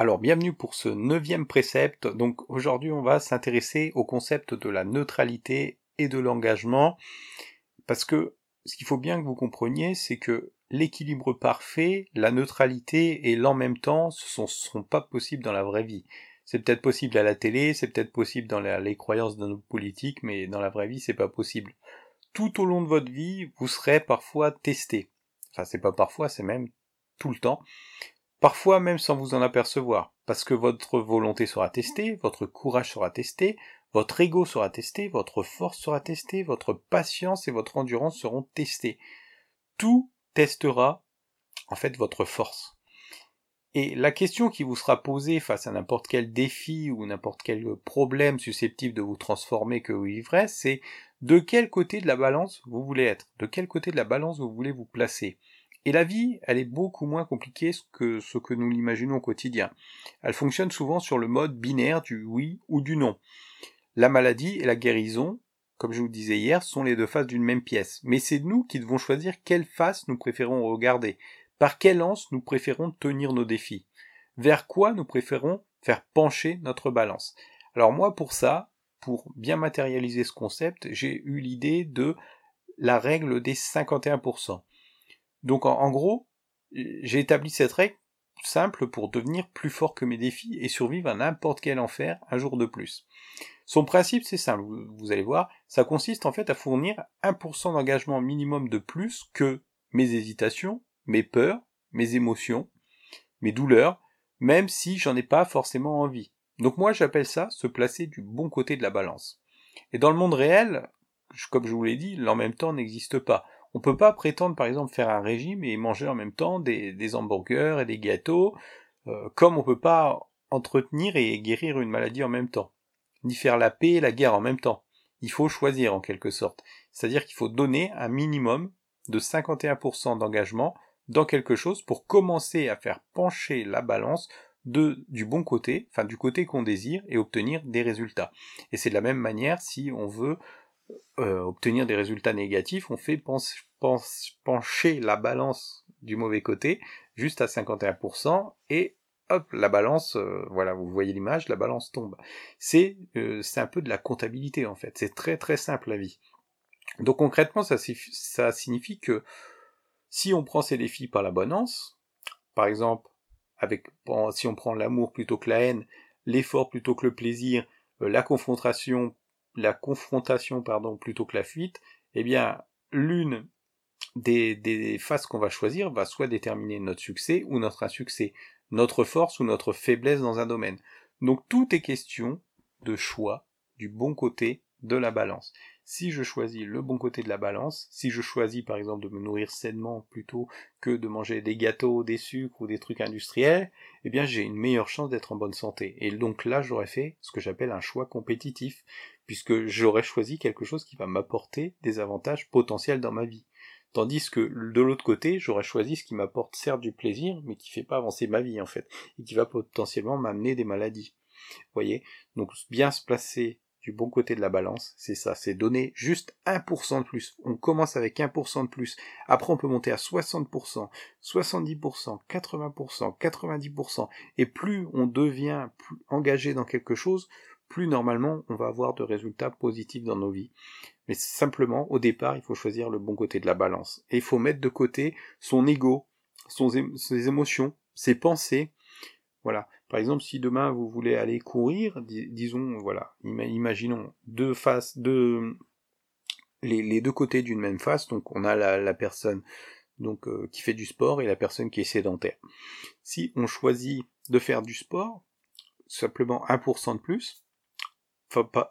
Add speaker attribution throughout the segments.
Speaker 1: Alors, bienvenue pour ce neuvième précepte. Donc, aujourd'hui, on va s'intéresser au concept de la neutralité et de l'engagement. Parce que ce qu'il faut bien que vous compreniez, c'est que l'équilibre parfait, la neutralité et l'en même temps, ce ne sont pas possibles dans la vraie vie. C'est peut-être possible à la télé, c'est peut-être possible dans les croyances de nos politiques, mais dans la vraie vie, c'est pas possible. Tout au long de votre vie, vous serez parfois testé. Enfin, c'est pas parfois, c'est même tout le temps parfois même sans vous en apercevoir, parce que votre volonté sera testée, votre courage sera testé, votre ego sera testé, votre force sera testée, votre patience et votre endurance seront testées. Tout testera en fait votre force. Et la question qui vous sera posée face à n'importe quel défi ou n'importe quel problème susceptible de vous transformer que vous vivrez, c'est de quel côté de la balance vous voulez être, de quel côté de la balance vous voulez vous placer? Et la vie, elle est beaucoup moins compliquée que ce que nous l'imaginons au quotidien. Elle fonctionne souvent sur le mode binaire du oui ou du non. La maladie et la guérison, comme je vous disais hier, sont les deux faces d'une même pièce. Mais c'est nous qui devons choisir quelle face nous préférons regarder, par quelle anse nous préférons tenir nos défis, vers quoi nous préférons faire pencher notre balance. Alors moi, pour ça, pour bien matérialiser ce concept, j'ai eu l'idée de la règle des 51%. Donc en, gros, j'ai établi cette règle simple pour devenir plus fort que mes défis et survivre à n'importe quel enfer un jour de plus. Son principe c'est simple, vous, allez voir, ça consiste en fait à fournir 1% d'engagement minimum de plus que mes hésitations, mes peurs, mes émotions, mes douleurs, même si j'en ai pas forcément envie. Donc moi j'appelle ça se placer du bon côté de la balance. Et dans le monde réel, comme je vous l'ai dit, l'en même temps n'existe pas. On peut pas prétendre par exemple faire un régime et manger en même temps des, hamburgers et des gâteaux, euh, comme on peut pas entretenir et guérir une maladie en même temps, ni faire la paix et la guerre en même temps. Il faut choisir en quelque sorte. C'est-à-dire qu'il faut donner un minimum de 51% d'engagement dans quelque chose pour commencer à faire pencher la balance du bon côté, enfin du côté qu'on désire et obtenir des résultats. Et c'est de la même manière si on veut euh, obtenir des résultats négatifs, on fait pencher la balance du mauvais côté juste à 51% et hop, la balance, euh, voilà, vous voyez l'image, la balance tombe. C'est euh, c'est un peu de la comptabilité en fait, c'est très très simple la vie. Donc concrètement, ça, ça signifie que si on prend ces défis par la bonne anse, par exemple, avec si on prend l'amour plutôt que la haine, l'effort plutôt que le plaisir, la confrontation la confrontation pardon, plutôt que la fuite, eh bien, l'une des, des faces qu'on va choisir va soit déterminer notre succès ou notre insuccès, notre force ou notre faiblesse dans un domaine. Donc tout est question de choix du bon côté de la balance. Si je choisis le bon côté de la balance, si je choisis par exemple de me nourrir sainement plutôt que de manger des gâteaux, des sucres ou des trucs industriels, eh bien j'ai une meilleure chance d'être en bonne santé. Et donc là j'aurais fait ce que j'appelle un choix compétitif, puisque j'aurais choisi quelque chose qui va m'apporter des avantages potentiels dans ma vie. Tandis que de l'autre côté, j'aurais choisi ce qui m'apporte certes du plaisir, mais qui fait pas avancer ma vie en fait, et qui va potentiellement m'amener des maladies. Vous voyez? Donc bien se placer du bon côté de la balance, c'est ça, c'est donner juste 1% de plus. On commence avec 1% de plus. Après, on peut monter à 60%, 70%, 80%, 90%. Et plus on devient engagé dans quelque chose, plus normalement on va avoir de résultats positifs dans nos vies. Mais simplement, au départ, il faut choisir le bon côté de la balance. Et il faut mettre de côté son ego, ses émotions, ses pensées. Voilà. Par exemple, si demain vous voulez aller courir, disons, voilà, imaginons deux faces, les, deux côtés d'une même face. Donc, on a la, personne donc euh, qui fait du sport et la personne qui est sédentaire. Si on choisit de faire du sport, simplement 1% de plus,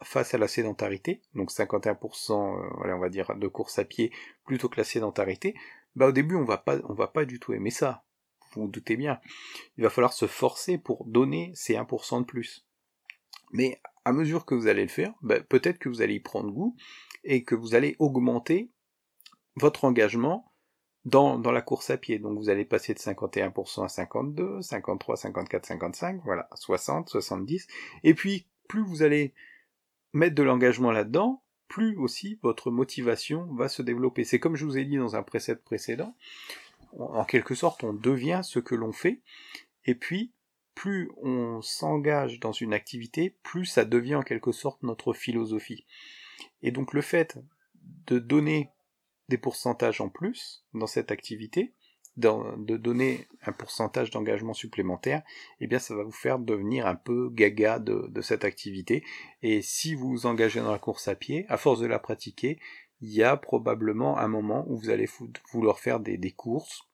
Speaker 1: face à la sédentarité, donc 51%, euh, voilà, on va dire, de course à pied plutôt que la sédentarité, bah au début on va pas, on va pas du tout aimer ça. Vous vous doutez bien. Il va falloir se forcer pour donner ces 1% de plus. Mais à mesure que vous allez le faire, bah, peut-être que vous allez y prendre goût et que vous allez augmenter votre engagement dans, dans la course à pied. Donc vous allez passer de 51% à 52, 53, 54, 55, voilà, 60, 70. Et puis plus vous allez mettre de l'engagement là-dedans, plus aussi votre motivation va se développer. C'est comme je vous ai dit dans un précédent précédent, en quelque sorte on devient ce que l'on fait, et puis plus on s'engage dans une activité, plus ça devient en quelque sorte notre philosophie. Et donc le fait de donner des pourcentages en plus dans cette activité, de donner un pourcentage d'engagement supplémentaire, eh bien ça va vous faire devenir un peu gaga de, cette activité. Et si vous vous engagez dans la course à pied, à force de la pratiquer, il y a probablement un moment où vous allez vouloir faire des, courses,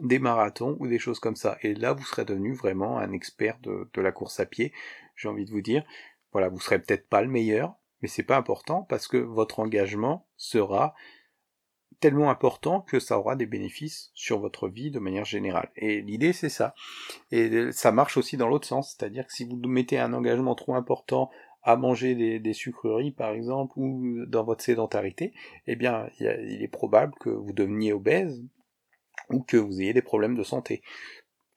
Speaker 1: des marathons ou des choses comme ça. Et là, vous serez devenu vraiment un expert de, de la course à pied, j'ai envie de vous dire. Voilà, vous serez peut-être pas le meilleur, mais c'est pas important parce que votre engagement sera tellement important que ça aura des bénéfices sur votre vie de manière générale. Et l'idée c'est ça. Et ça marche aussi dans l'autre sens, c'est-à-dire que si vous mettez un engagement trop important à manger des, sucreries par exemple ou dans votre sédentarité, eh bien il est probable que vous deveniez obèse ou que vous ayez des problèmes de santé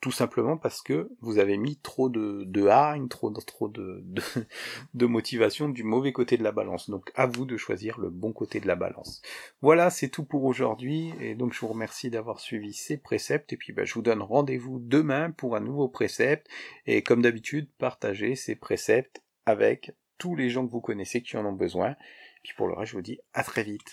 Speaker 1: tout simplement parce que vous avez mis trop de, de hargne, trop, trop de, de, de, motivation du mauvais côté de la balance. Donc à vous de choisir le bon côté de la balance. Voilà, c'est tout pour aujourd'hui, et donc je vous remercie d'avoir suivi ces préceptes, et puis bah, je vous donne rendez-vous demain pour un nouveau précepte, et comme d'habitude, partagez ces préceptes avec tous les gens que vous connaissez qui en ont besoin. Et puis pour le reste, je vous dis à très vite.